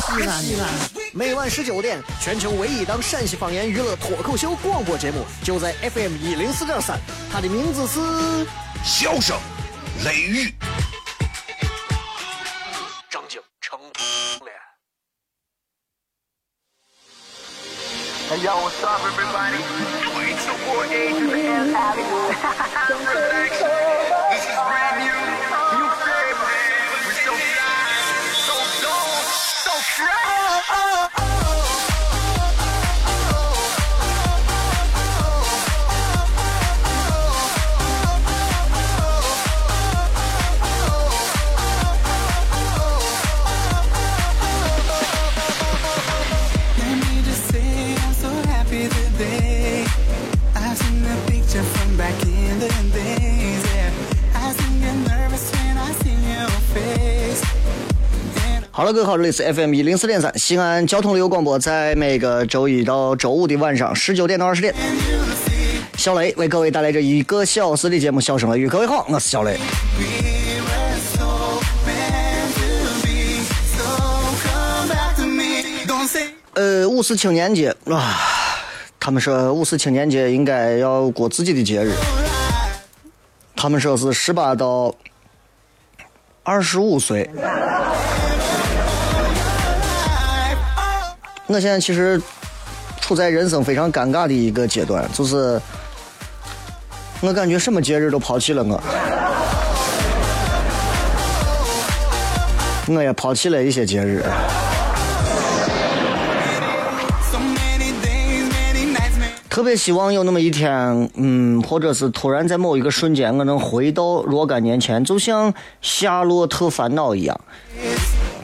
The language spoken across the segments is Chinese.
西安西安。每晚十九点，全球唯一档陕西方言娱乐脱口秀广播节目，就在 FM 一零四点三，它的名字是《笑声雷雨》。张景成脸。Hey yo, what's up, everybody? Way to war A to 好了，各位好，这里是 FM 一零四点三西安交通旅游广播，在每个周一到周五的晚上十九点到二十点，小雷为各位带来这一个小时的节目《笑声雷雨》。各位好，我是小雷。呃，五四青年节啊，他们说五四青年节应该要过自己的节日。他们说是十八到二十五岁。我现在其实处在人生非常尴尬的一个阶段，就是我感觉什么节日都抛弃了我，我也抛弃了一些节日。特别希望有那么一天，嗯，或者是突然在某一个瞬间，我能回到若干年前，就像《夏洛特烦恼》一样。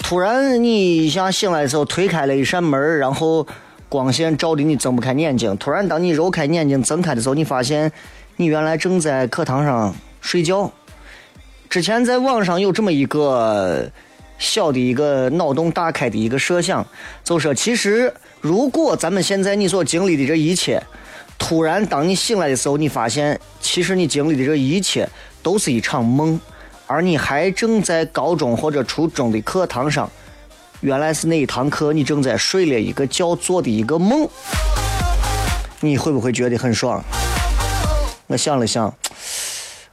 突然你一下醒来的时候，推开了一扇门，然后光线照的你睁不开眼睛。突然当你揉开眼睛睁开的时候，你发现你原来正在课堂上睡觉。之前在网上有这么一个小的一个脑洞大开的一个设想，就说其实如果咱们现在你所经历的这一切，突然当你醒来的时候，你发现其实你经历的这一切都是一场梦，而你还正在高中或者初中的课堂上，原来是那一堂课你正在睡了一个觉做的一个梦，你会不会觉得很爽？我想了想，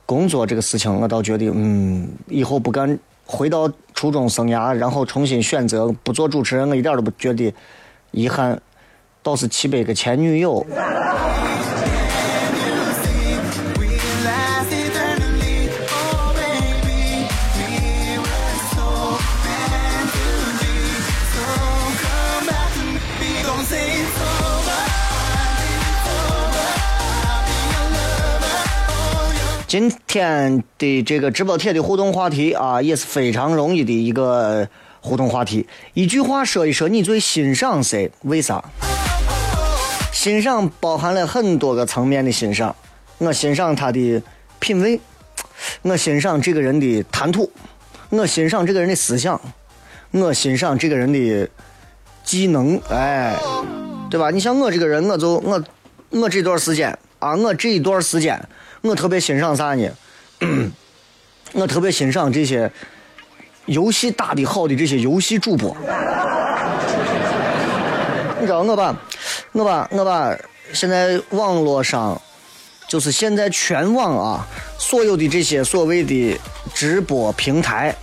工作这个事情，我倒觉得，嗯，以后不干，回到初中生涯，然后重新选择不做主持人，我一点都不觉得遗憾，倒是七百个前女友。今天的这个直播贴的互动话题啊，也是非常容易的一个互动话题。一句话说一说你最欣赏谁？为啥？欣赏包含了很多个层面的欣赏。我欣赏他的品味，我欣赏这个人的谈吐，我欣赏这个人的思想，我欣赏这个人的技能，哎，对吧？你像我这个人，我就我我这段时间啊，我这一段时间，我特别欣赏啥呢？我特别欣赏这些游戏打得好的这些游戏主播。你知道我把我把我把现在网络上，就是现在全网啊，所有的这些所谓的直播平台，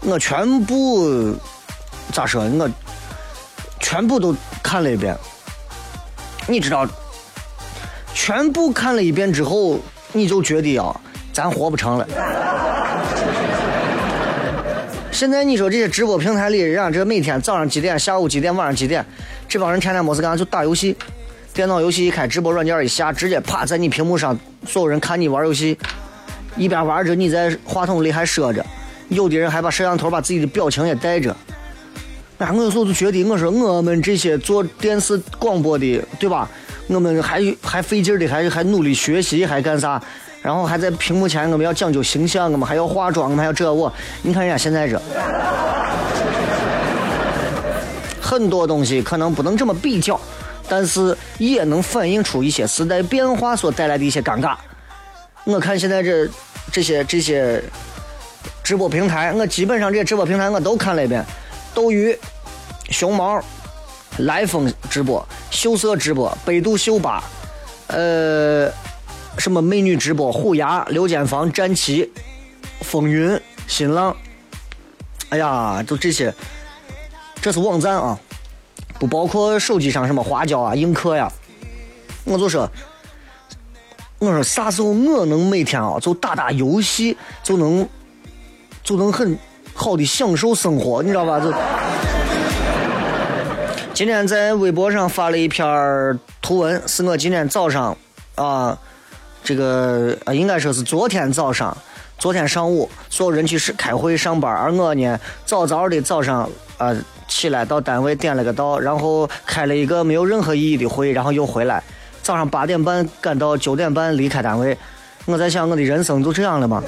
我全部咋说？我全部都看了一遍。你知道，全部看了一遍之后，你就觉得啊，咱活不成了。现在你说这些直播平台里，人家这每天早上几点、下午几点、晚上几点，这帮人天天没事干就打游戏，电脑游戏一开，直播软件一下，直接啪在你屏幕上，所有人看你玩游戏，一边玩着你在话筒里还说着，有的人还把摄像头把自己的表情也带着，哎，我有时候就觉得，我说我们这些做电视广播的，对吧？我们还还费劲的，还还努力学习，还干啥？然后还在屏幕前，我们要讲究形象，我们还要化妆，我们还要这我。你看人家现在这，很多东西可能不能这么比较，但是也能反映出一些时代变化所带来的一些尴尬。我看现在这这些这些直播平台，我基本上这些直播平台我都看了一遍，斗鱼、熊猫、来风直播、秀色直播、百度秀吧，呃，什么美女直播、虎牙、刘建房、战旗、风云、新浪，哎呀，就这些，这是网站啊，不包括手机上什么花椒啊、映客呀。我就说，我说啥时候我能每天啊就打打游戏就能就能很好的享受生活，你知道吧？就今天在微博上发了一篇图文，是我今天早上啊，这个啊应该说是昨天早上，昨天上午所有人去是开会上班，而我呢早早的早上啊起来到单位点了个到，然后开了一个没有任何意义的会，然后又回来，早上八点半赶到九点半离开单位，我在想我的人生就这样了吗？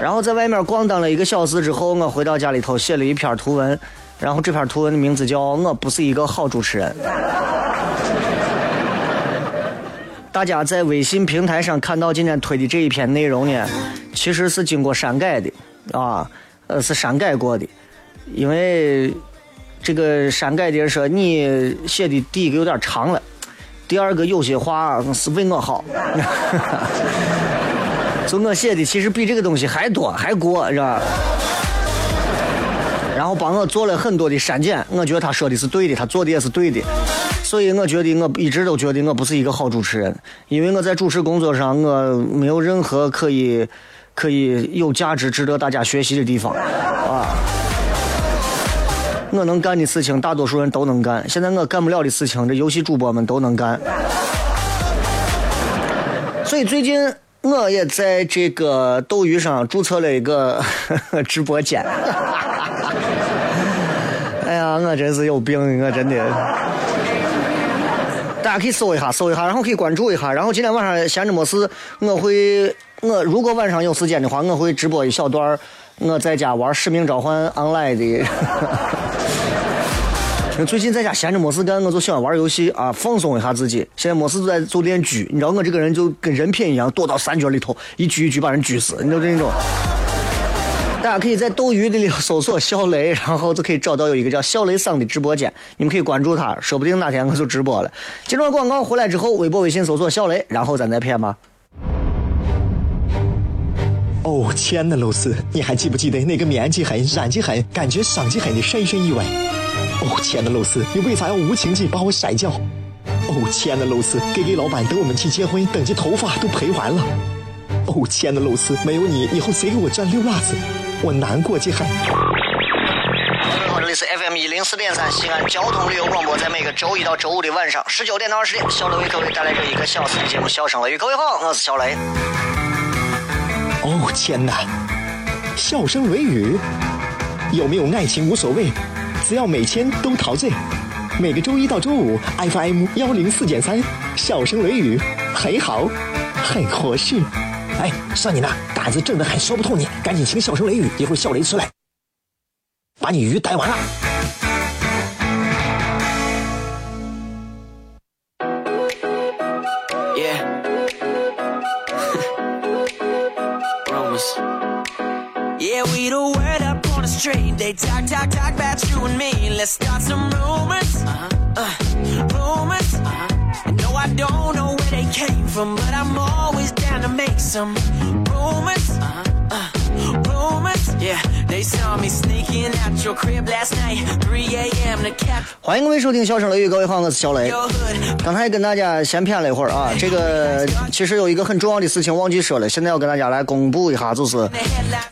然后在外面逛荡了一个小时之后，我回到家里头写了一篇图文，然后这篇图文的名字叫《我不是一个好主持人》。大家在微信平台上看到今天推的这一篇内容呢，其实是经过删改的，啊，呃，是删改过的，因为这个删改的人说你写的第一个有点长了，第二个有些话是为我好。就我写的其实比这个东西还多还过，是吧？然后帮我做了很多的删减，我觉得他说的是对的，他做的也是对的，所以我觉得我一直都觉得我不是一个好主持人，因为我在主持工作上我没有任何可以可以有价值、值得大家学习的地方啊。我能干的事情，大多数人都能干。现在我干不了的事情，这游戏主播们都能干。所以最近我也在这个斗鱼上注册了一个 直播间。我真是有病，我真的。大家可以搜一下，搜一下，然后可以关注一下。然后今天晚上闲着没事，我会我如果晚上有时间的话，我会直播一小段儿我在家玩《使命召唤 Online》的。最近在家闲着没事干，我就喜欢玩游戏啊，放松一下自己。现在没事就在就练狙，你知道我这个人就跟人品一样，躲到山角里头，一狙一狙把人狙死，你知道这种。大家可以在斗鱼里搜索小雷，然后就可以找到有一个叫小雷桑的直播间，你们可以关注他，说不定哪天我就直播了。接着广告回来之后，微博、微信搜索小雷，然后咱再骗吧。哦，亲爱的露丝，你还记不记得那个面积狠、染技狠、感觉伤及狠的深深意外？哦，亲爱的露丝，你为啥要无情地把我甩掉？哦，亲爱的露丝，K K 老板等我们去结婚，等这头发都赔完了。哦，亲爱的露丝，没有你，以后谁给我粘溜辣子？我难过极狠。这里是 FM 一零四点三西安交通旅游广播，在每个周一到周五的晚上十九点到二十点，小雷为各位带来这一个小时的节目《笑声雷雨》。各位好，我是小雷。哦，天哪！笑声雷雨，有没有爱情无所谓，只要每天都陶醉。每个周一到周五，FM 幺零四点三，笑声雷雨，很好，很合适。哎，算你那胆子正的很，说不透你，赶紧请笑声雷雨，一会儿笑雷出来，把你鱼逮完了。Yeah. Rumors. Yeah, we the word up on the street. They talk, talk, talk about you and me. Let's start some rumors. Rumors. No, I don't know where they came from, but I'm always down to make some rumors. Rumors. Yeah, they saw me sneaking out your crib last night. a.m. to cap. 欢迎各位收听《笑声雷雨》，各位好，我是小雷。刚才跟大家闲谝了一会儿啊，这个其实有一个很重要的事情忘记说了，现在要跟大家来公布一下，就是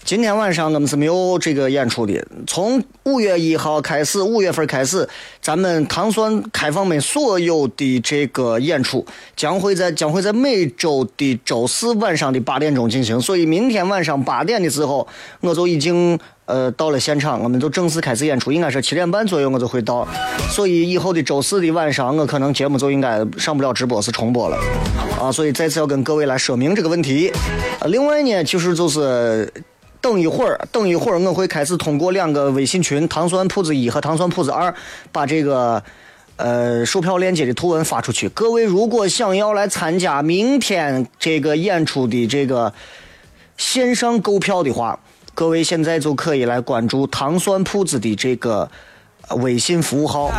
今天晚上我们是没有这个演出的。从五月一号开始，五月份开始，咱们糖酸开放美所有的这个演出将会在将会在每周的周四晚上的八点钟进行，所以明天晚上八点的时候，我就已经呃到了现场，我们就正式开始演出，应该是七点半左右我就会到，所以以后的周四的晚上，我可能节目就应该上不了直播，是重播了，啊，所以再次要跟各位来说明这个问题。呃另外呢，其实就是。等一会儿，等一会儿，我会开始通过两个微信群“糖酸铺子一”和“糖酸铺子二”，把这个呃售票链接的图文发出去。各位如果想要来参加明天这个演出的这个线上购票的话，各位现在就可以来关注糖酸铺子的这个微信服务号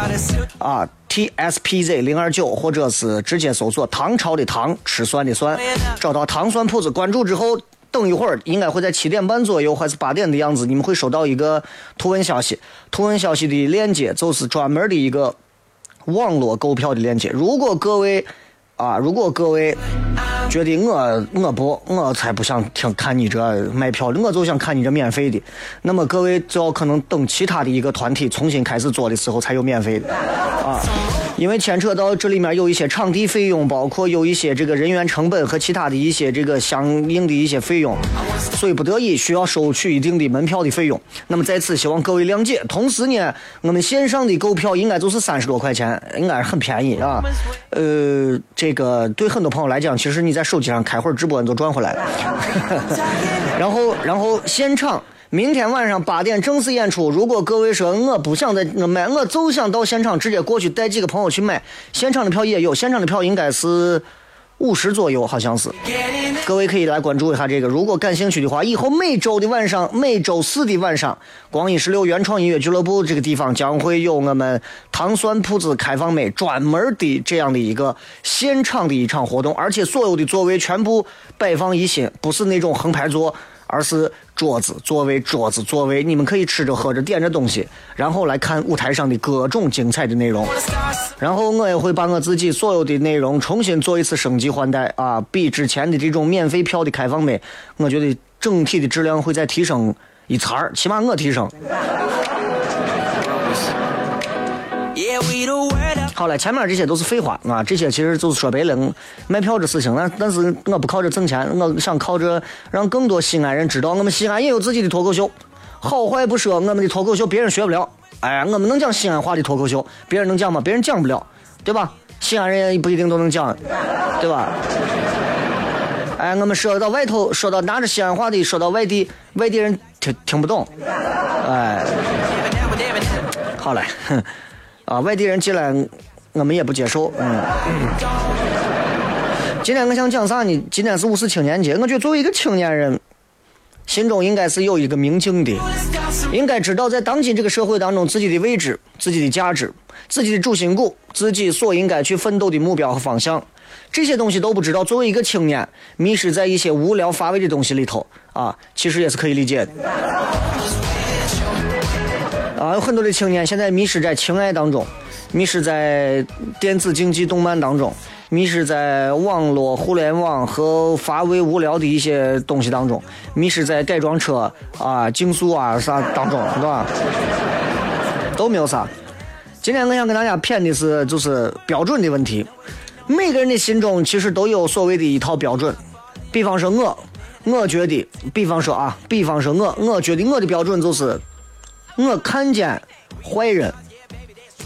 啊，TSPZ 零二九，或者是直接搜索“唐朝的唐，吃酸的酸”，找到糖酸铺子，关注之后。等一会儿，应该会在七点半左右，还是八点的样子，你们会收到一个图文消息。图文消息的链接就是专门的一个网络购票的链接。如果各位啊，如果各位觉得我我不我才不想听看你这卖票的，我就想看你这免费的，那么各位就要可能等其他的一个团体重新开始做的时候才有免费的啊。因为牵扯到这里面有一些场地费用，包括有一些这个人员成本和其他的一些这个相应的一些费用，所以不得已需要收取一定的门票的费用。那么在此希望各位谅解。同时呢，我们线上的购票应该就是三十多块钱，应该是很便宜啊。呃，这个对很多朋友来讲，其实你在手机上开会儿直播你就赚回来了。然后，然后现场。明天晚上八点正式演出。如果各位说我不想在我买，我就想到现场直接过去带几个朋友去买。现场的票也有，现场的票应该是五十左右，好像是。各位可以来关注一下这个。如果感兴趣的话，以后每周的晚上，每周四的晚上，光一十六原创音乐俱乐部这个地方将会有我们糖酸铺子开放美专门的这样的一个现场的一场活动，而且所有的座位全部摆放一新，不是那种横排座。而是桌子、座位、桌子、座位，你们可以吃着、喝着、点着东西，然后来看舞台上的各种精彩的内容。然后我也会把我自己所有的内容重新做一次升级换代啊，比之前的这种免费票的开放美，我觉得整体的质量会再提升一茬儿，起码我提升。好了，前面这些都是废话啊，这些其实就是说白了，卖票这事情，但但是我不靠这挣钱，我想靠着让更多西安人知道，我们西安也有自己的脱口秀，好坏不说，我们的脱口秀别人学不了，哎，我们能讲西安话的脱口秀，别人能讲吗？别人讲不了，对吧？西安人也不一定都能讲，对吧？哎，我们说到外头，说到拿着西安话的，说到外地，外地人听听不懂，哎。好嘞，啊，外地人进来，我们也不接受。嗯，今天我想讲啥呢？今天是五四青年节，我觉得作为一个青年人，心中应该是有一个明镜的，应该知道在当今这个社会当中自己的位置、自己的价值、自己的主心骨、自己所应该去奋斗的目标和方向。这些东西都不知道，作为一个青年，迷失在一些无聊乏味的东西里头啊，其实也是可以理解的。啊，有很多的青年现在迷失在情爱当中，迷失在电子竞技动漫当中，迷失在网络、互联网和乏味无聊的一些东西当中，迷失在改装车啊、竞速啊啥当中，是吧？都没有啥。今天我想跟大家谝的是就是标准的问题。每个人的心中其实都有所谓的一套标准，比方说我，我觉得，比方说啊，比方说我，我觉得我的标准就是。我看见坏人，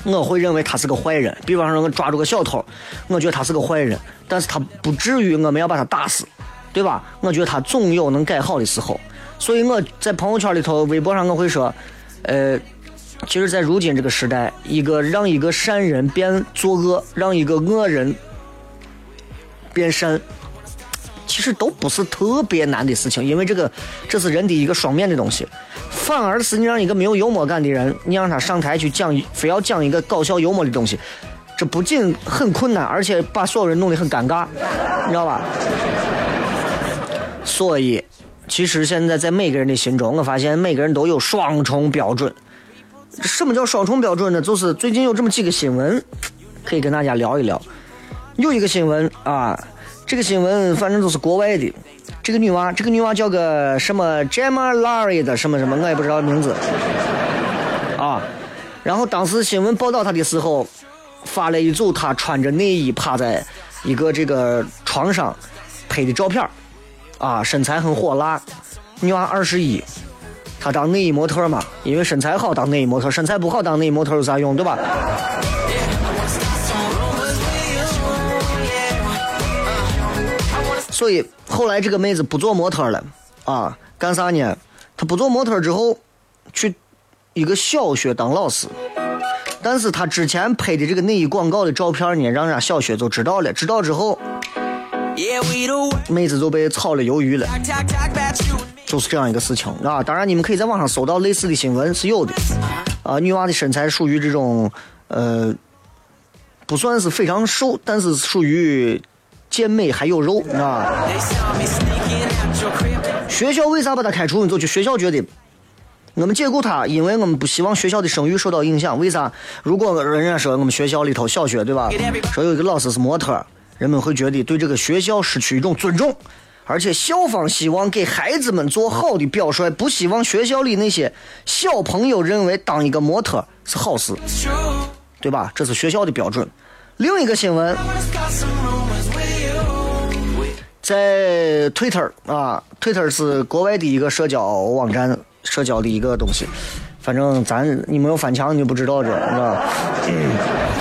我会认为他是个坏人。比方说，我抓住个小偷，我觉得他是个坏人，但是他不至于我们要把他打死，对吧？我觉得他总有能改好的时候。所以我在朋友圈里头、微博上我会说，呃，其实，在如今这个时代，一个让一个善人变作恶，让一个恶人变善，其实都不是特别难的事情，因为这个这是人的一个双面的东西。反而是你让一个没有幽默感的人，你让他上台去讲，非要讲一个搞笑幽默的东西，这不仅很困难，而且把所有人弄得很尴尬，你知道吧？所以，其实现在在每个人的心中，我发现每个人都有双重标准。什么叫双重标准呢？就是最近有这么几个新闻，可以跟大家聊一聊。有一个新闻啊，这个新闻反正都是国外的。这个女娃，这个女娃叫个什么 Gemma Larry 的什么什么，我也不知道名字。啊，然后当时新闻报道她的时候，发了一组她穿着内衣趴在一个这个床上拍的照片啊，身材很火辣，女娃二十一。她当内衣模特嘛，因为身材好当内衣模特，身材不好当内衣模特有啥用，对吧？所以后来这个妹子不做模特了啊，干啥呢？她不做模特之后，去一个小学当老师。但是她之前拍的这个内衣广告的照片呢，让人家小学就知道了。知道之后.妹子就被炒了鱿鱼了。就是这样一个事情啊。当然，你们可以在网上搜到类似的新闻是有的。啊，女娃的身材属于这种呃，不算是非常瘦，但是属于健美还有肉啊。学校为啥把他开除？你就去学校觉得。我们解雇他，因为我们不希望学校的声誉受到影响。为啥？如果人家说我们学校里头小学对吧，说有一个老师是模特，人们会觉得对这个学校失去一种尊重，而且校方希望给孩子们做好的表率，不希望学校里那些小朋友认为当一个模特是好事，对吧？这是学校的标准。另一个新闻，在 Twitter 啊，Twitter 是国外的一个社交网站，社交的一个东西。反正咱你没有翻墙，你就不知道这，你知道吧？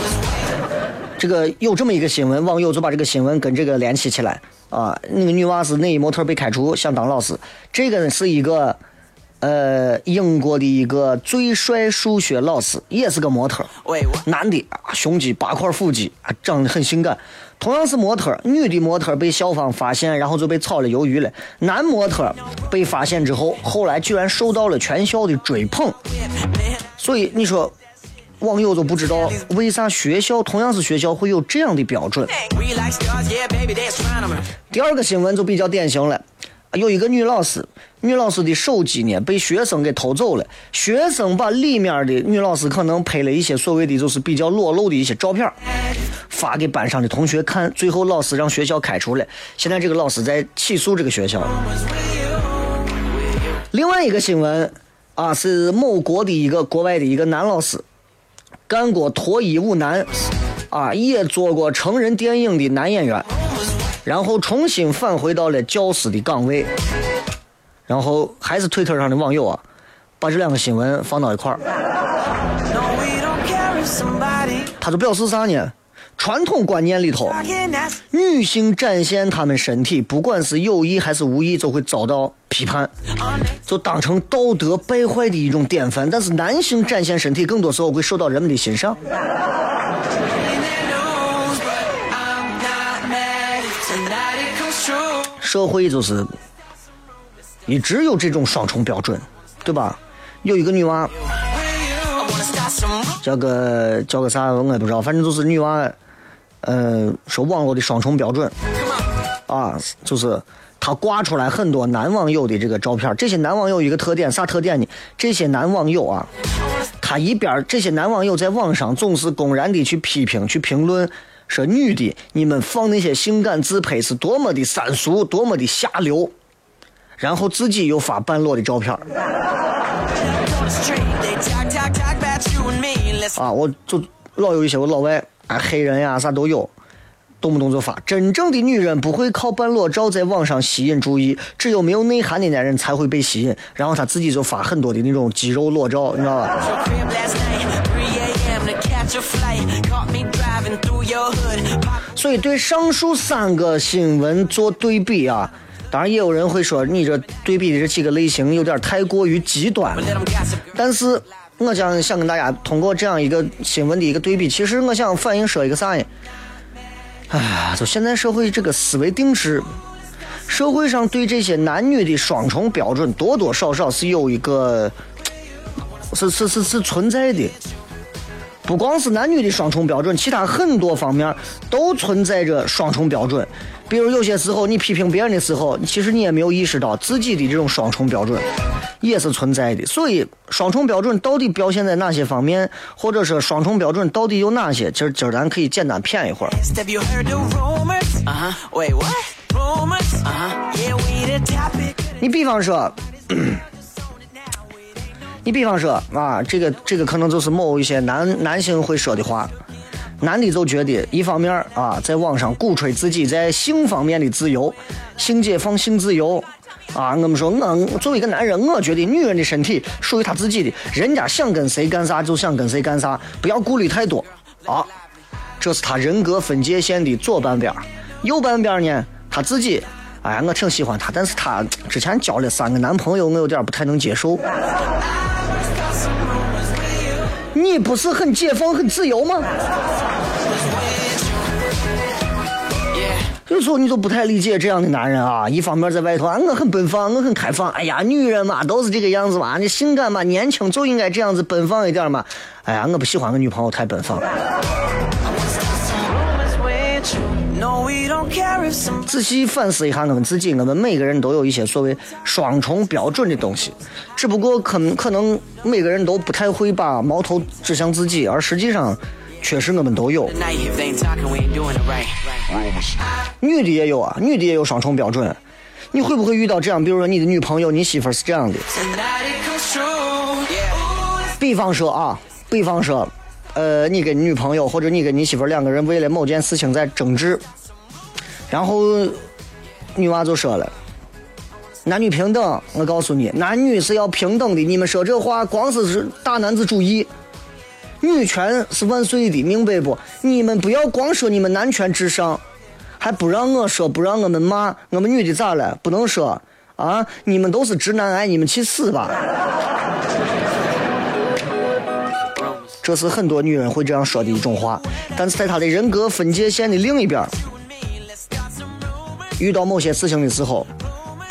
这个有这么一个新闻，网友就把这个新闻跟这个联系起来啊。那个女娃是内衣模特被开除，想当老师。这个是一个呃英国的一个最帅数学老师，也是个模特。男的啊，胸肌八块腹肌啊，长得很性感。同样是模特，女的模特被校方发现，然后就被炒了鱿鱼了。男模特被发现之后，后来居然受到了全校的追捧。所以你说，网友都不知道为啥学校同样是学校会有这样的标准。第二个新闻就比较典型了，有一个女老师，女老师的手机呢被学生给偷走了，学生把里面的女老师可能拍了一些所谓的就是比较裸露的一些照片，发给班上的同学看，最后老师让学校开除了，现在这个老师在起诉这个学校。另外一个新闻啊，是某国的一个国外的一个男老师，干过脱衣舞男，啊，也做过成人电影的男演员。然后重新返回到了教师的岗位，然后还是推特上的网友啊，把这两个新闻放到一块儿，他就表示啥呢？传统观念里头，女性展现她们身体，不管是有意还是无意，都会遭到批判，就当成道德败坏的一种典范。但是男性展现身体，更多时候会受到人们的欣赏。社会就是一直有这种双重标准，对吧？有一个女娃，叫个叫个啥，我也不知道，反正就是女娃，呃，说网络的双重标准啊，就是她挂出来很多男网友的这个照片，这些男网友一个特点，啥特点呢？这些男网友啊，他一边这些男网友在网上总是公然的去批评、去评论，说女的你们放那些性感自拍是多么的三俗，多么的下流，然后自己又发半裸的照片啊，我就老有一些我老外啊，黑人呀啥都有，动不动就发。真正的女人不会靠半裸照在网上吸引注意，只有没有内涵的男人才会被吸引。然后他自己就发很多的那种肌肉裸照，你知道吧？所以对上述三个新闻做对比啊，当然也有人会说你这对比的这几个类型有点太过于极端了。但是我想想跟大家通过这样一个新闻的一个对比，其实我想反映说一个啥呢？哎，就现在社会这个思维定式，社会上对这些男女的双重标准多多少少是有一个，是是是是存在的。不光是男女的双重标准，其他很多方面都存在着双重标准。比如有些时候你批评别人的时候，其实你也没有意识到自己的这种双重标准也是存在的。所以，双重标准到底表现在哪些方面，或者说双重标准到底有哪些？今儿今儿咱可以简单谝一会儿。Uh? Uh. 你比方说，你比方说啊，这个这个可能就是某一些男男性会说的话。男的就觉得，一方面啊，在网上鼓吹自己在性方面的自由，性解放、性自由啊。我们说，我作为一个男人，我觉得女人的身体属于她自己的，人家想跟谁干啥就想跟谁干啥，不要顾虑太多啊。这是他人格分界线的左半边，右半边呢，他自己，哎呀，我挺喜欢他，但是他之前交了三个男朋友，我有点不太能接受。你不是很解放、很自由吗？有时候你就不太理解这样的男人啊！一方面在外头啊，我很奔放，我很开放。哎呀，女人嘛都是这个样子嘛，你性感嘛，年轻就应该这样子奔放一点嘛。哎呀，我不喜欢我女朋友太奔放。仔细反思一下我们自己，我们每个人都有一些所谓双重标准的东西，只不过可能可能每个人都不太会把矛头指向自己，而实际上确实我们都有。女的也有啊，女的也有双重标准。你会不会遇到这样？比如说你的女朋友、你媳妇是这样的.比方说啊，比方说，呃，你跟你女朋友或者你跟你媳妇两个人为了某件事情在争执，然后女娃就说了。男女平等，我告诉你，男女是要平等的。你们说这话光是是大男子主义，女权是万岁的，明白不？你们不要光说你们男权至上，还不让我说，不让我们骂，我们女的咋了？不能说啊！你们都是直男癌，你们去死吧！这是很多女人会这样说的一种话，但是在她的人格分界线的另一边，遇到某些事情的时候，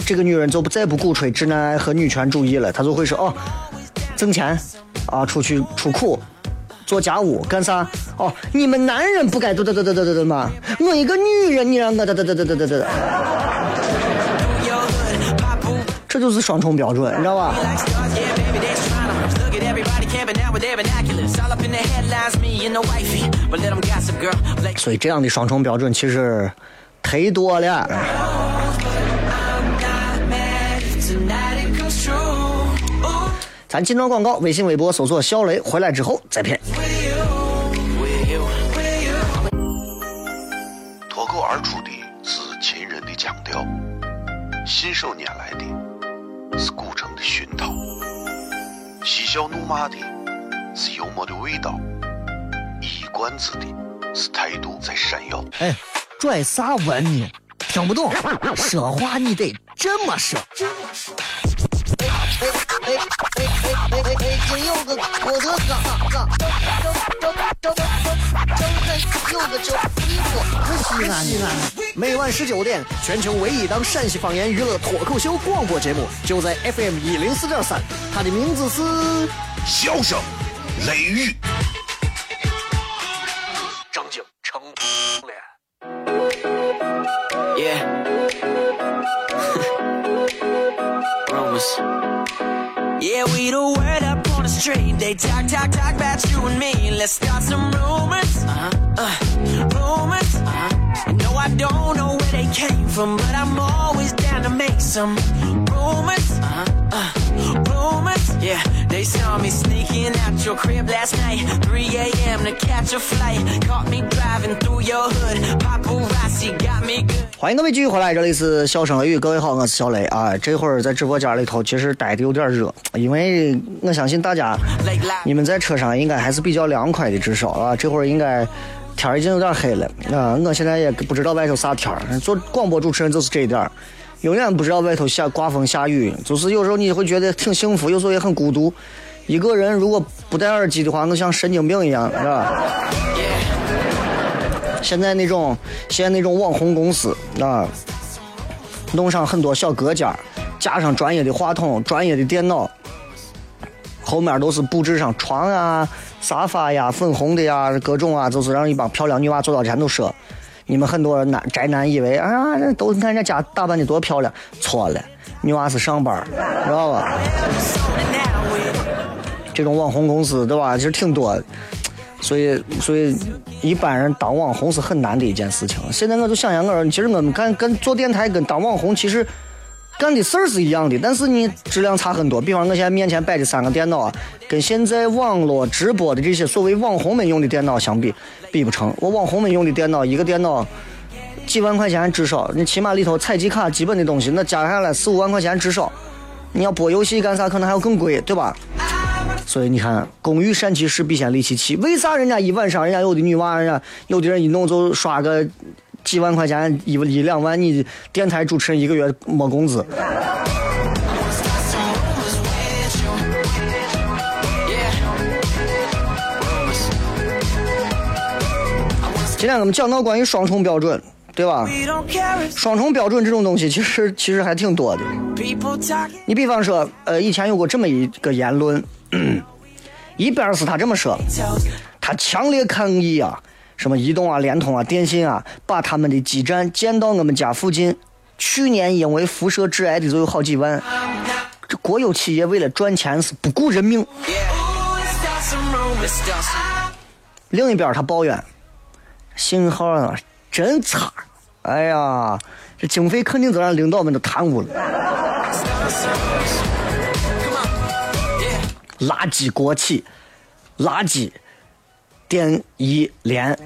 这个女人就不再不鼓吹直男癌和女权主义了，她就会说哦，挣钱啊，出去出苦。做家务干啥？哦，你们男人不该得得得得得得得吗？我一个女人，你让我得得得得得得得，这就是双重标准，你知道吧？所以这样的双重标准其实忒多了。咱进段广告，微信、微博搜索“小雷”，回来之后再骗。脱口而出的是秦人的腔调，信手拈来的是古城的熏陶，嬉笑怒骂的是幽默的味道，一冠子的是态度在闪耀。哎，拽啥文呢？听不懂，说话你得这么说。北北北北北京有个火车岗岗，正正正正正有个叫地方。西安，西安，每晚十九点，全球唯一档陕西方言娱乐脱口秀广播节目，就在 FM 一零四点三，它的名字是。笑声雷雨，Yeah. Rumors. Yeah, we the word up on the street. They talk, talk, talk about you and me. Let's start some rumors. Uh-huh. Uh, rumors. Uh-huh. No, I don't know where they came from, but I'm always down to make some rumors. Uh-huh. Uh, rumors. Yeah, they saw me sneaking out your crib last night. 3 a.m. to catch a flight. Caught me driving through your hood. Paparazzi got me good. 欢迎各位继续回来，这里是笑声雷雨，各位好，我是小雷啊。这会儿在直播间里头，其实待的有点热，因为我相信大家，你们在车上应该还是比较凉快的，至少啊，这会儿应该天儿已经有点黑了啊。我现在也不知道外头啥天儿，做广播主持人就是这一点儿，永远不知道外头下刮风下雨，就是有时候你会觉得挺幸福，有时候也很孤独。一个人如果不戴耳机的话，那像神经病一样，是吧？现在那种现在那种网红公司啊，弄上很多小隔间儿，加上专业的话筒、专业的电脑，后面都是布置上床啊、沙发呀、粉红的呀，各种啊，就是让一帮漂亮女娃坐到前头说。你们很多男宅男以为啊，都你看人家家打扮的多漂亮，错了，女娃是上班，知道吧？这种网红公司对吧？其实挺多的，所以所以一般人当网红是很难的一件事情。现在我就想想，我其实我们干跟做电台跟当网红其实干的事儿是一样的，但是你质量差很多。比方我现在面前摆的三个电脑啊，跟现在网络直播的这些所谓网红们用的电脑相比，比不成。我网红们用的电脑，一个电脑几万块钱至少，你起码里头采集卡基本的东西，那加下来四五万块钱至少。你要播游戏干啥，可能还要更贵，对吧？所以你看，工欲善其事，必先利其器。为啥人家一晚上，人家有的女娃，人家有的人一弄就刷个几万块钱，一一两万，你电台主持人一个月没工资。今天我们讲到关于双重标准，对吧？双重标准这种东西，其实其实还挺多的。你比方说，呃，以前有过这么一个言论，一边是他这么说，他强烈抗议啊，什么移动啊、联通啊、电信啊，把他们的基站建到我们家附近。去年因为辐射致癌的就有好几万，这国有企业为了赚钱是不顾人命。另一边他抱怨，信号啊真差，哎呀，这经费肯定都让领导们都贪污了。垃圾国企，垃圾电一连.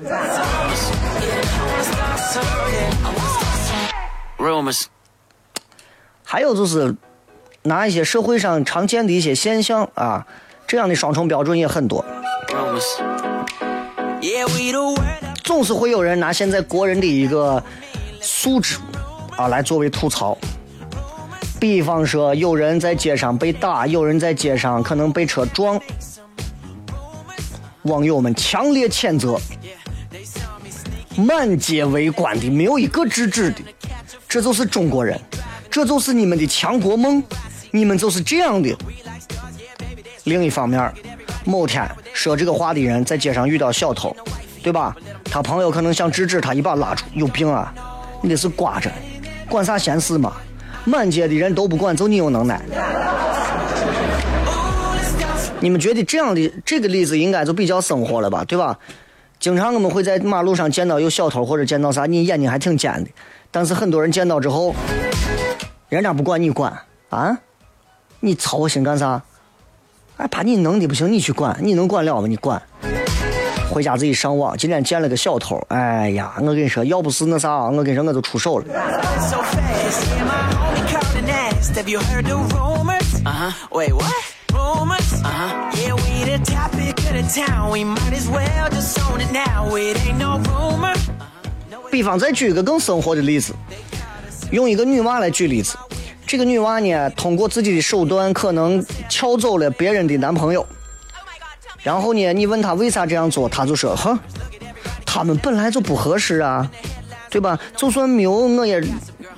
还有就是拿一些社会上常见的一些现象啊，这样的双重标准也很多。总是会有人拿现在国人的一个素质啊来作为吐槽。比方说，有人在街上被打，有人在街上可能被车撞，网友们强烈谴责，满街围观的，没有一个制止的，这就是中国人，这就是你们的强国梦，你们就是这样的。另一方面，某天说这个话的人在街上遇到小偷，对吧？他朋友可能想制止他，一把拉住，有病啊！你这是瓜着，管啥闲事嘛？满街的人都不管，就你有能耐。你们觉得这样的这个例子应该就比较生活了吧，对吧？经常我们会在马路上见到有小偷或者见到啥，你眼睛还挺尖的，但是很多人见到之后，人家不管你管啊，你操我心干啥？哎，把你弄的不行，你去管，你能管了吗？你管。回家自己上网，今天见了个小偷，哎呀，我跟你说，要不是那啥，我跟你说我就出手了。Uh huh. Wait, what? Rumors? Uh huh. Yeah, we the topic of the town. We might as well just own it now. It ain't no rumor. 比方再举一个更生活的例子，用一个女娃来举例子。这个女娃呢，通过自己的手段，可能撬走了别人的男朋友。然后呢，你问她为啥这样做，她就说：“哼，他们本来就不合适啊，对吧？就算没有我也，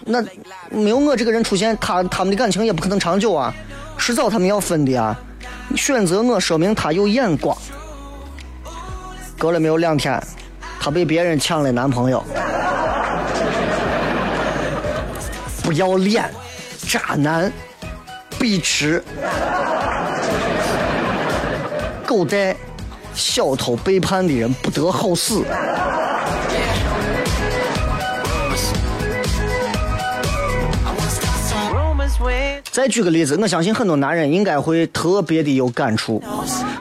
那没有我这个人出现，他他们的感情也不可能长久啊，迟早他们要分的啊。选择我，说明他有眼光。隔了没有两天，她被别人抢了男朋友。”不要脸，渣男，鄙耻，狗带，小偷背叛的人不得好死。再举个例子，我相信很多男人应该会特别的有感触。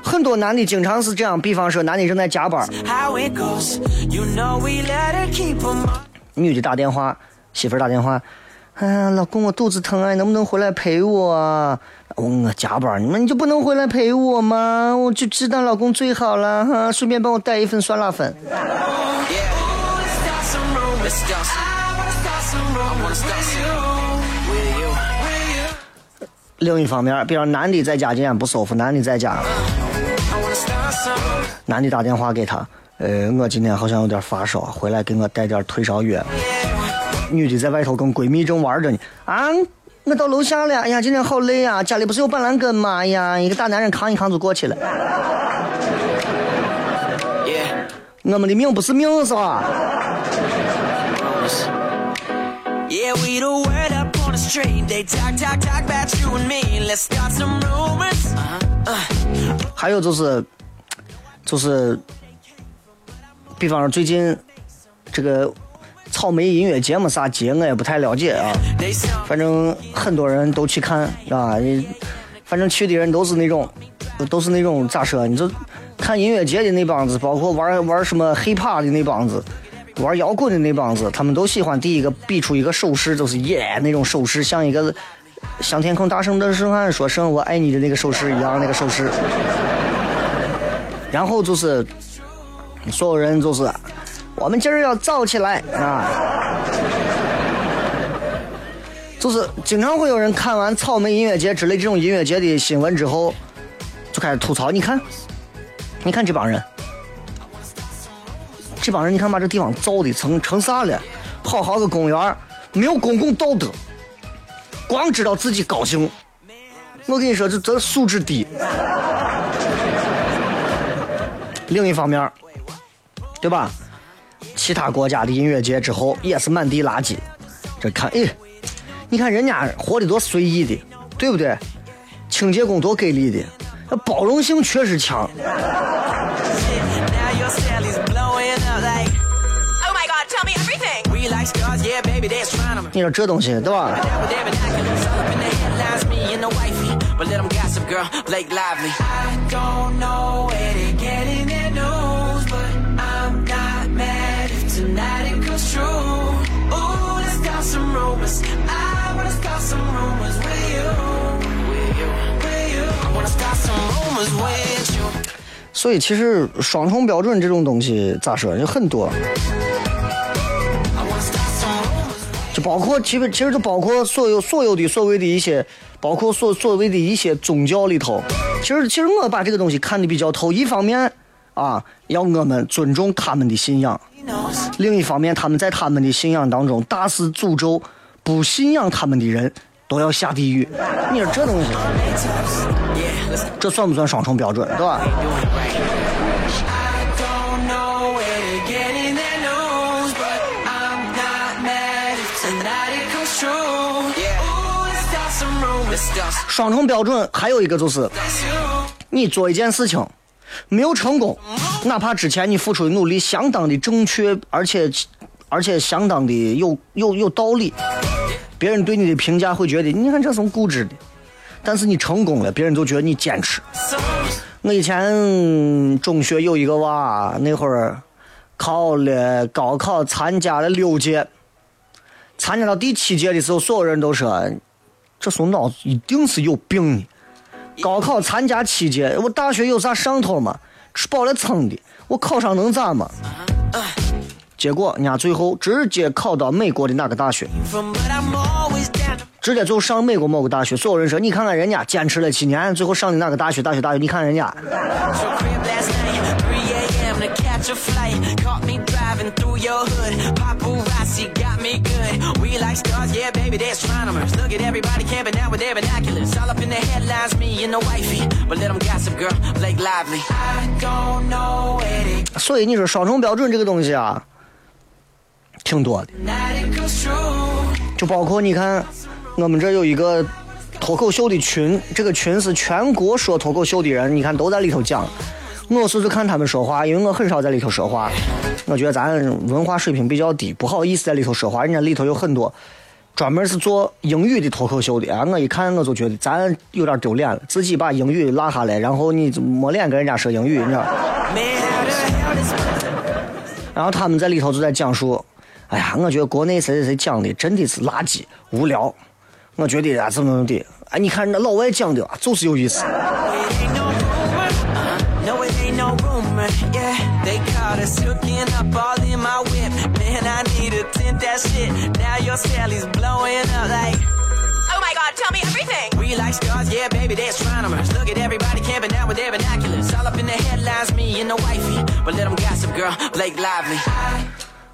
很多男的经常是这样，比方说男的正在加班，女的打电话，媳妇儿打电话，哎呀，老公，我肚子疼啊，能不能回来陪我啊？我我加班，你们你就不能回来陪我吗？我就知道老公最好了哈，顺便帮我带一份酸辣粉。Yeah. 另一方面，比如男的在家今天不舒服，男的在家.男的打电话给他，呃，我今天好像有点发烧，回来给我带点退烧药。女的在外头跟闺蜜正玩着呢，啊，我到楼下了，哎呀，今天好累啊，家里不是有板蓝根吗？哎呀，一个大男人扛一扛就过去了。我们的命不是命是吧. Yeah, we the street. They talk talk talk about you and me. Let's start some rumors. 啊还有就是就是比方说最近这个草莓音乐节嘛啥节我也不太了解啊反正很多人都去看啊反正去的人都是那种都是那种咋说你就看音乐节的那帮子包括玩玩什么 hiphop 的那帮子玩摇滚的那帮子，他们都喜欢第一个比出一个手势，就是耶那种手势，像一个向天空大声的声喊说声我爱你的那个手势一样，那个手势。然后就是所有人就是我们今儿要燥起来啊！就是经常会有人看完草莓音乐节之类这种音乐节的新闻之后，就开始吐槽。你看，你看这帮人，这帮人，你看把这地方造的成成啥了？好好个公园，没有公共道德，光知道自己高兴。我跟你说，这这素质低。另一方面，对吧？其他国家的音乐节之后也是满地垃圾。这看，哎，你看人家活的多随意的，对不对？清洁工多给力的，那包容性确实强。你说这东西对吧？所以其实双重标准这种东西咋说有很多。包括其实其实就包括所有所有的所谓的一些，包括所所谓的一些宗教里头，其实其实我把这个东西看得比较透。一方面啊，要我们尊重他们的信仰；另一方面，他们在他们的信仰当中大肆诅咒不信仰他们的人都要下地狱。你说这东西，这算不算双重标准，对吧？双重标准还有一个就是，你做一件事情没有成功，哪怕之前你付出的努力相当的正确，而且而且相当的有有有道理，别人对你的评价会觉得你看这种固执的，但是你成功了，别人都觉得你坚持。我以前中学有一个娃，那会儿考了高考，参加了六届，参加到第七届的时候，所有人都说这怂脑子一定是有病呢。高考参加七届，我大学有啥上头吗？吃饱了撑的，我考上能咋嘛？结果人家最后直接考到美国的哪个大学直接就上美国某个大学。所有人说，你看看人家坚持了七年，最后上的哪个大学？大学大学，你看人家。Like stars, yeah, baby, they're astronomers. Look at everybody camping out with their binoculars. All up in the headlines, me and the wifey. But let them gossip, girl, Blake Lively. I don't know where they 所以你说双重标准这个东西啊，挺多的。就包括你看，我们这有一个脱口秀的群，这个群是全国说脱口秀的人，你看都在里头讲。我是就看他们说话，因为我很少在里头说话，我觉得咱文化水平比较低，不好意思在里头说话。人家里头有很多专门是做英语的脱口秀的啊，我一看我就觉得咱有点丢脸了，自己把英语落下来，然后你没脸跟人家说英语，你知道。然后他们在里头就在讲述，哎呀，我觉得国内谁谁谁讲的真的是垃圾无聊，我觉得啊怎么怎么的，哎，你看那老外讲的啊就是有意思。They caught us hooking up all in my whip. Man, I need to tint that shit. Now your Sally's blowing up like. Oh my god, tell me everything. We like stars, yeah, baby, they're astronomers. Look at everybody camping out with their binoculars. All up in the headlines, me and the wifey. But let them gossip, girl, Blake Lively.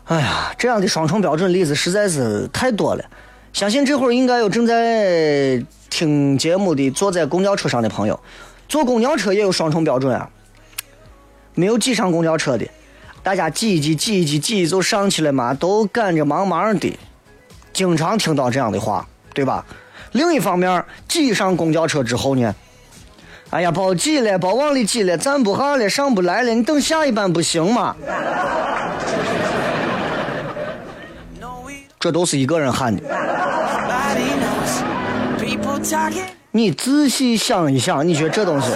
哎呀，这样的双重标准例子实在是太多了。相信这会儿应该有正在听节目的坐在公交车上的朋友，坐公交车也有双重标准啊。没有挤上公交车的，大家挤一挤，挤一挤，挤一就上去了嘛，都赶着忙忙的，经常听到这样的话，对吧？另一方面，挤上公交车之后呢，哎呀，别挤了，别往里挤了，站不下了，上不来了，你等下一班不行吗？这都是一个人喊的。你仔细想一想，你觉得这东西？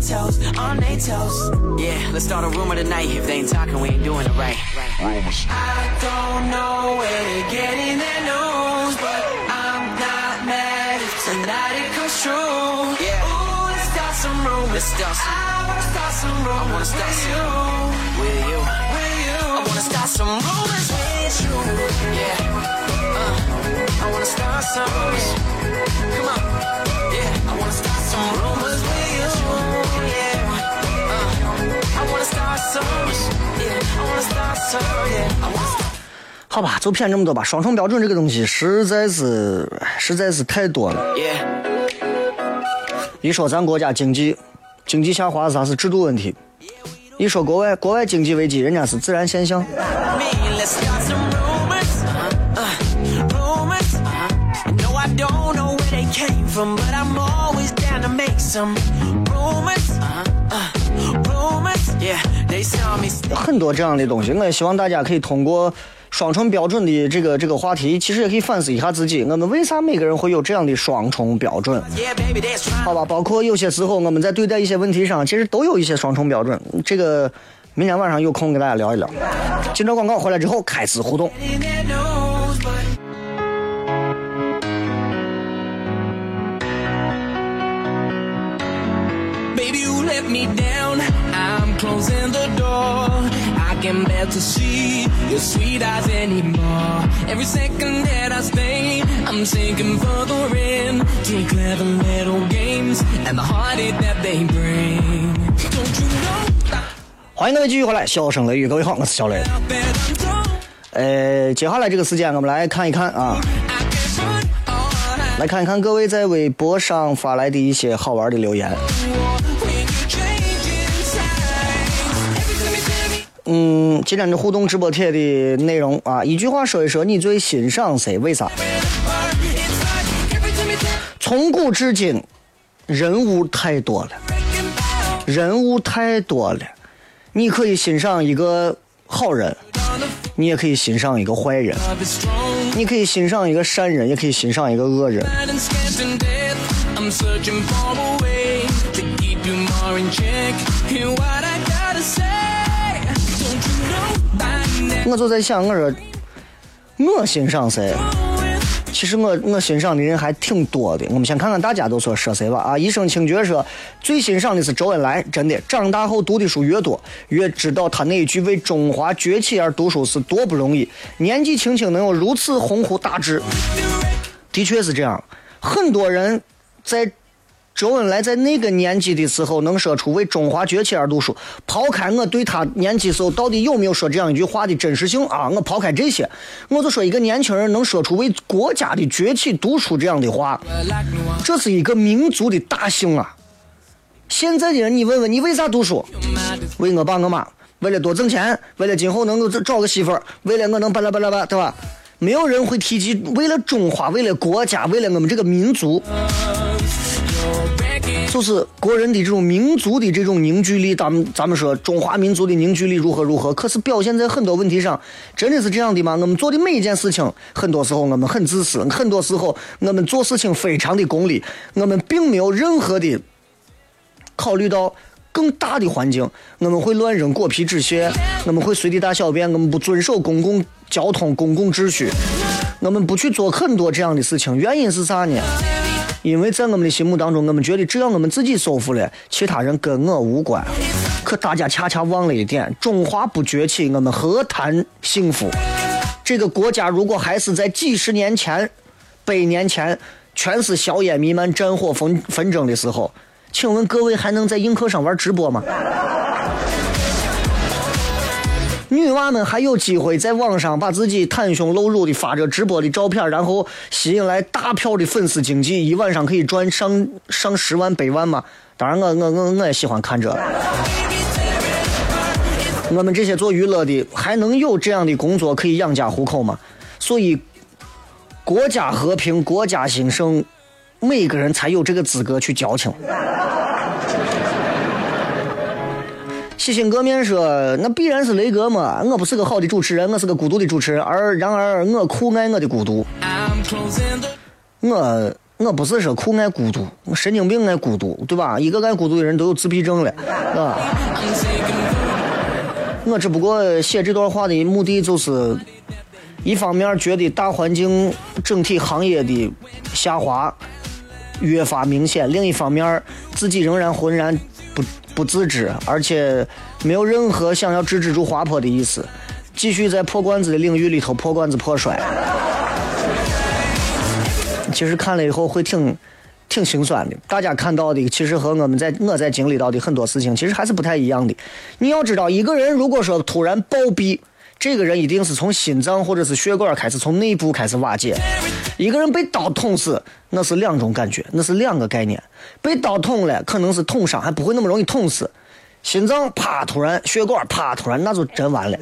Toes, on their toes. Yeah, let's start a rumor tonight. If they ain't talking, we ain't doing it right. I don't know where they're getting their news, but I'm not mad if tonight it comes true. Yeah. Ooh, let's start some rumors. Let's start some. I wanna start some rumors. I wanna start some. With you. With you. I wanna start some rumors with you. Yeah. Uh, I wanna start some rumors. Come on. Yeah. I wanna start some rumors with you. 好吧，就骗这么多吧。双重标准这个东西实在是实在是太多了。一说咱国家经济经济下滑是啥是制度问题，一说国外国外经济危机，人家是自然现象。很多这样的东西，我也希望大家可以通过双重标准的这个这个话题，其实也可以反思一下自己，我们为啥每个人会有这样的双重标准.好吧，包括有些时候我们在对待一些问题上，其实都有一些双重标准。这个明天晚上有空跟大家聊一聊。进这广告回来之后开始互动。Baby, you let me down. Closing the door. I can bear to see your sweet eyes anymore. Every second that I stay, I'm sinking further in to clever little games and the heartache that they bring. Don't you know that 欢迎各位继续回来，笑声雷雨，各位好，我是小雷。呃，接下来这个时间我们来看一看啊，I can run on. 来看一看各位在微博上发来的一些好玩的留言。嗯，今天的互动直播贴的内容啊，一句话说一说你最欣赏谁？为啥？从古至今，人物太多了，人物太多了。你可以欣赏一个好人，你也可以欣赏一个坏人，你可以欣赏一个善人，也可以欣赏一个恶人。我就在想，我说我欣赏谁？其实我我欣赏的人还挺多的。我们先看看大家都说说谁吧啊！一生清绝说最欣赏的是周恩来，真的，长大后读的书越多，越知道他那一句为中华崛起而读书是多不容易。年纪轻轻能有如此鸿鹄大志，的确是这样。很多人在周恩来在那个年纪的时候能说出为中华崛起而读书，抛开我对他年纪时候到底有没有说这样一句话的真实性啊，我抛开这些，我就说一个年轻人能说出为国家的崛起读书这样的话，这是一个民族的大幸啊！现在的人，你问问你为啥读书？为我爸我妈，为了多挣钱，为了今后能够找个媳妇儿，为了我能巴拉巴拉巴，对吧？没有人会提及为了中华，为了国家，为了我们这个民族。就是国人的这种民族的这种凝聚力，咱们咱们说中华民族的凝聚力如何如何，可是表现在很多问题上，真的是这样的吗？我们做的每一件事情，很多时候我们很自私，很多时候我们做事情非常的功利，我们并没有任何的考虑到更大的环境，我们会乱扔果皮纸屑，我们会随地大小便，我们不遵守公共交通、公共秩序，我们不去做很多这样的事情，原因是啥呢？因为在我们的心目当中，我们觉得只要我们自己舒服了，其他人跟我无关。可大家恰恰忘了一点：中华不崛起，我们何谈幸福？这个国家如果还是在几十年前、百年前全是硝烟弥漫、战火纷纷争的时候，请问各位还能在映客上玩直播吗？女娃们还有机会在网上把自己袒胸露乳的发着直播的照片，然后吸引来大票的粉丝经济，一晚上可以赚上上十万、百万吗？当然我，我我我也喜欢看这。我们这些做娱乐的还能有这样的工作可以养家糊口吗？所以，国家和平、国家兴盛，每个人才有这个资格去矫情。洗心革面说，那必然是雷哥嘛，我不是个好的主持人，我是个孤独的主持人，而然而我酷爱我的孤独，我我不是说酷爱孤独，我神经病爱孤独，对吧？一个爱孤独的人都有自闭症了，啊。I'm taking 我只不过写这段话的目的就是，一方面觉得大环境整体行业的下滑越发明显，另一方面自己仍然浑然不不自知，而且没有任何想要制止住滑坡的意思，继续在破罐子的领域里头破罐子破摔。其实看了以后会挺挺心酸的。大家看到的其实和我们在我在经历到的很多事情其实还是不太一样的。你要知道，一个人如果说突然暴毙，这个人一定是从心脏或者是血管开始从内部开始瓦解。一个人被刀捅死，那是两种感觉，那是两个概念。被刀捅了，可能是捅伤，还不会那么容易捅死。心脏啪突然，血管啪突然，那就真完了。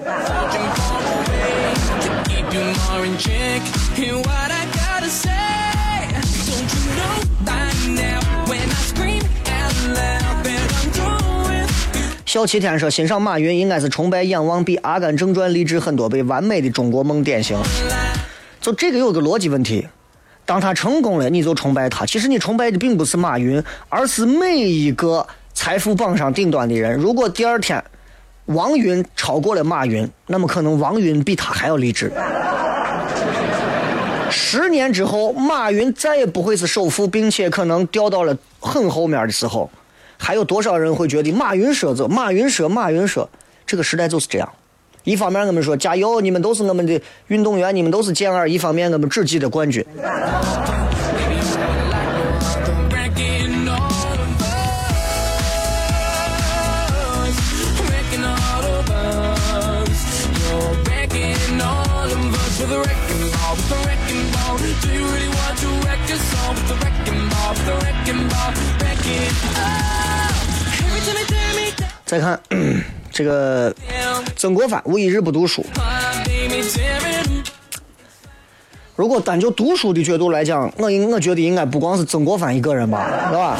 小齐天说：“欣赏马云应该是崇拜《仰望》比《阿甘正传》励志很多倍，完美的中国梦典型。”就这个有个逻辑问题，当他成功了，你就崇拜他。其实你崇拜的并不是马云，而是每一个财富榜上顶端的人。如果第二天王云超过了马云，那么可能王云比他还要励志。十年之后，马云再也不会是首富，并且可能掉到了很后面的时候，还有多少人会觉得马云说这，马云说，马云说，这个时代就是这样。一方面我们说加油，你们都是我们的运动员，你们都是健儿；一方面我们只记得冠军。再看。这个曾国藩，我一日不读书。如果单就读书的角度来讲，我应我觉得应该不光是曾国藩一个人吧，是吧？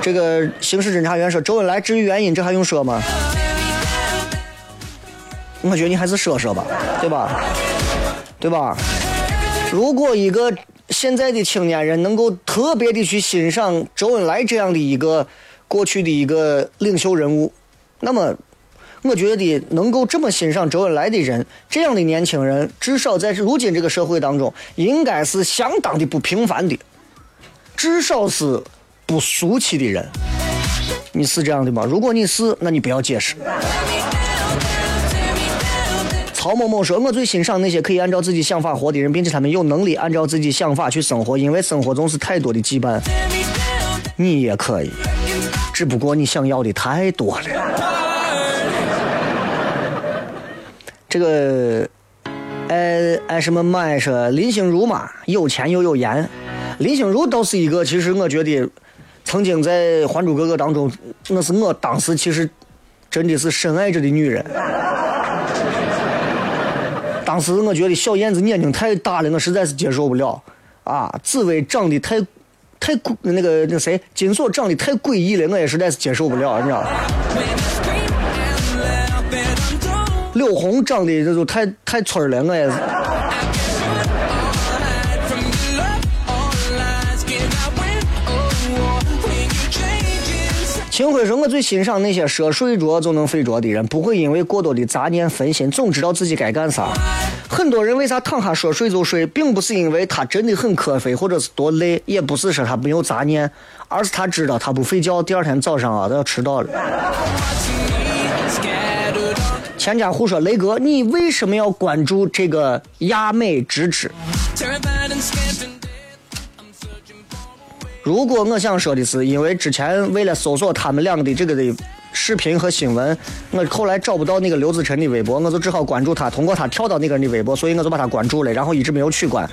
这个刑事侦查员说周恩来至于原因，这还用说吗？我觉得你还是说说吧，对吧？对吧？如果一个现在的青年人能够特别的去欣赏周恩来这样的一个过去的一个领袖人物，那么我觉得能够这么欣赏周恩来的人，这样的年轻人，至少在如今这个社会当中，应该是相当的不平凡的，至少是不俗气的人。你是这样的吗？如果你是，那你不要解释。曹某某说：“我最欣赏那些可以按照自己想法活的人，并且他们有能力按照自己想法去生活，因为生活中是太多的羁绊。你也可以，只不过你想要的太多了。”这个，哎哎什么买说林心如嘛，有钱又有颜。林心如倒是一个，其实我觉得曾经在《还珠格格》当中，那是我当时其实真的是深爱着的女人。当时我觉得小燕子眼睛太大了，我实在是接受不了。啊，紫薇长得太太那个那谁金锁长得太诡异了，我也实在是接受不了，你知道吧？柳红长得这就太太村了，我也是。From your love, all lies get out when, oh, when you change it. 秦晖说：“我最欣赏那些说睡着就能睡着的人，不会因为过多的杂念分心，总知道自己该干啥。很多人为啥躺下说睡就睡，并不是因为他真的很瞌睡或者是多累，也不是说他没有杂念，而是他知道他不睡觉，第二天早上啊都要迟到了。”钱家户说：“雷哥，你为什么要关注这个亚美之知？terrified and scared to death. I'm searching for 如果我想说的是，因为之前为了搜索他们两个的这个的视频和新闻，我后来找不到那个刘子晨的微博，我就只好关注他，通过他跳到那个人的微博，所以我就把他关注了，然后一直没有取关。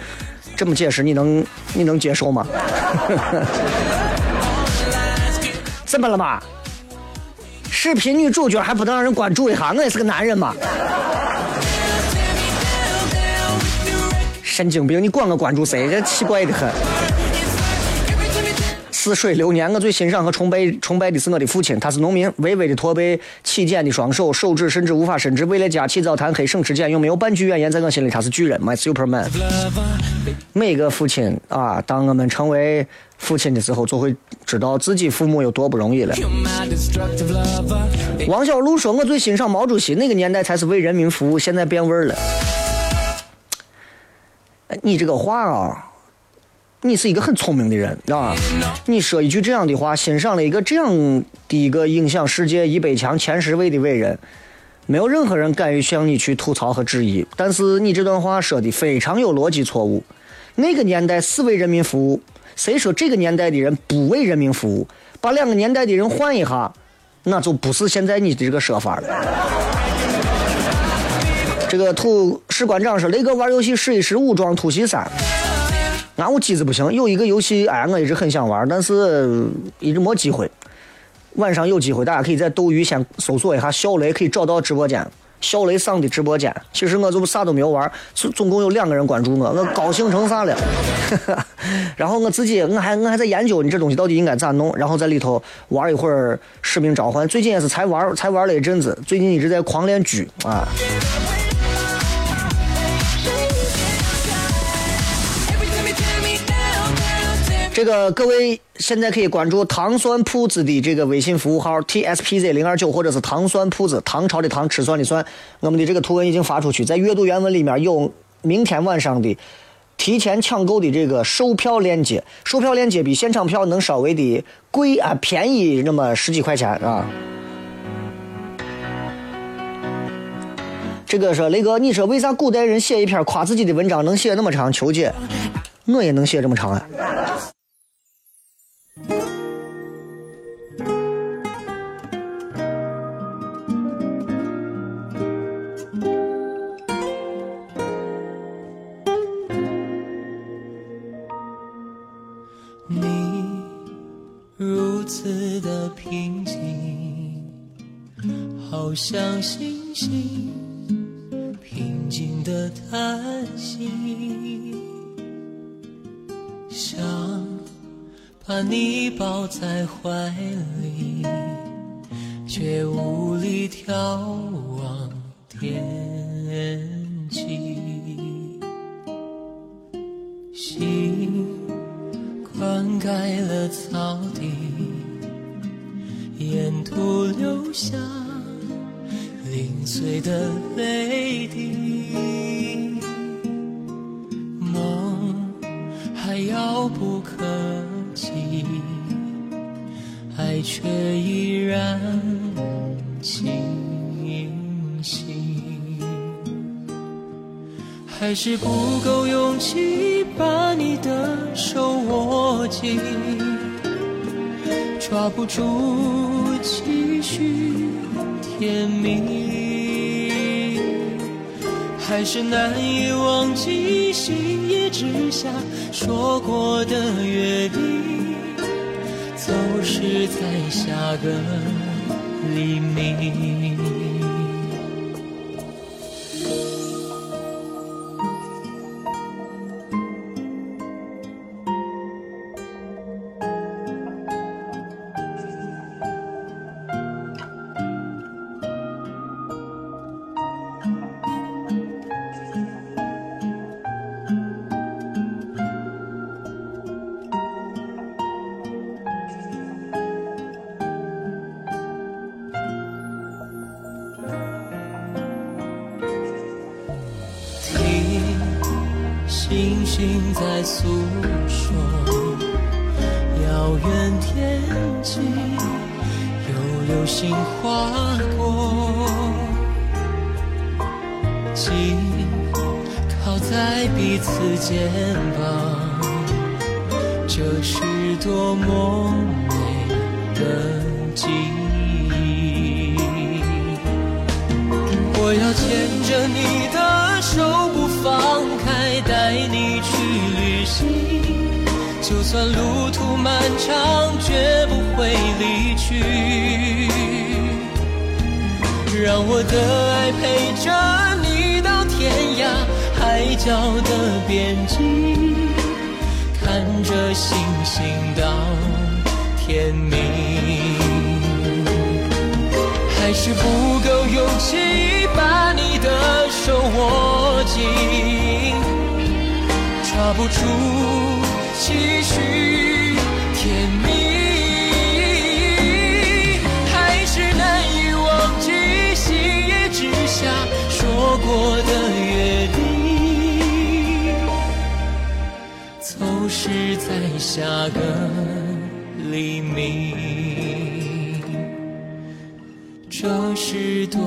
这么解释，你能你能接受吗？怎么了嘛？视频女主角还不能让人关注一下？我也是个男人嘛。神经病！你管我关注谁？这奇怪的很。似水流年，我最欣赏和崇拜崇拜的是我的父亲，他是农民，微微的驼背，起茧的双手，手指甚至无法伸直，为了家起早贪黑，省吃俭用，没有半句怨言，在我心里他是巨人，my superman。每个父亲啊，当我们成为父亲的时候，就会知道自己父母有多不容易了。王小璐说：“我最欣赏毛主席，那个年代才是为人民服务，现在变味儿了。”哎你这个话啊，你是一个很聪明的人啊！你说一句这样的话，欣赏了一个这样的一个影响世界一百强前十位的伟人，没有任何人敢于向你去吐槽和质疑。但是你这段话说的非常有逻辑错误。那个年代是为人民服务，谁说这个年代的人不为人民服务？把两个年代的人换一下，那就不是现在你的这个说法了。这个土士官长说：“雷哥玩游戏试一试武装突袭三。”俺我机子不行，有一个游戏，哎，我一直很想玩，但是一直没机会。晚上有机会，大家可以在斗鱼先搜索一下小雷，可以找到直播间。小雷桑的直播间，其实我就啥都没有玩，总总共有两个人关注我，我高兴成啥了。然后我自己，我还我还在研究你这东西到底应该咋弄，然后在里头玩一会儿《使命召唤》，最近也是才玩才玩了一阵子，最近一直在狂练狙啊。这个各位现在可以关注糖酸铺子的这个微信服务号 tspz 零二九，或者是糖酸铺子，唐朝的唐，吃酸的酸。我们的这个图文已经发出去，在阅读原文里面有明天晚上的提前抢购的这个售票链接，售票链接比现场票能稍微的贵啊便宜那么十几块钱啊。这个说雷哥，你说为啥古代人写一篇夸自己的文章能写那么长？求解，我也能写这么长啊。你如此的平静，好像星星平静的叹息，想把你抱在怀里，却无力眺望天际。心灌溉了草地，沿途留下零碎的泪滴。还是不够勇气把你的手握紧，抓不住继续甜蜜，还是难以忘记星夜之下说过的约定，走失在下个黎明。远天际有流星划过，紧靠在彼此肩膀，这是多么美的记忆。我要牵着你的手不放开，带你。就算路途漫长，绝不会离去。让我的爱陪着你到天涯海角的边际，看着星星到天明，还是不够勇气把你的手握紧，抓不住期许甜蜜，还是难以忘记星夜之下说过的约定。总是在下个黎明，这是多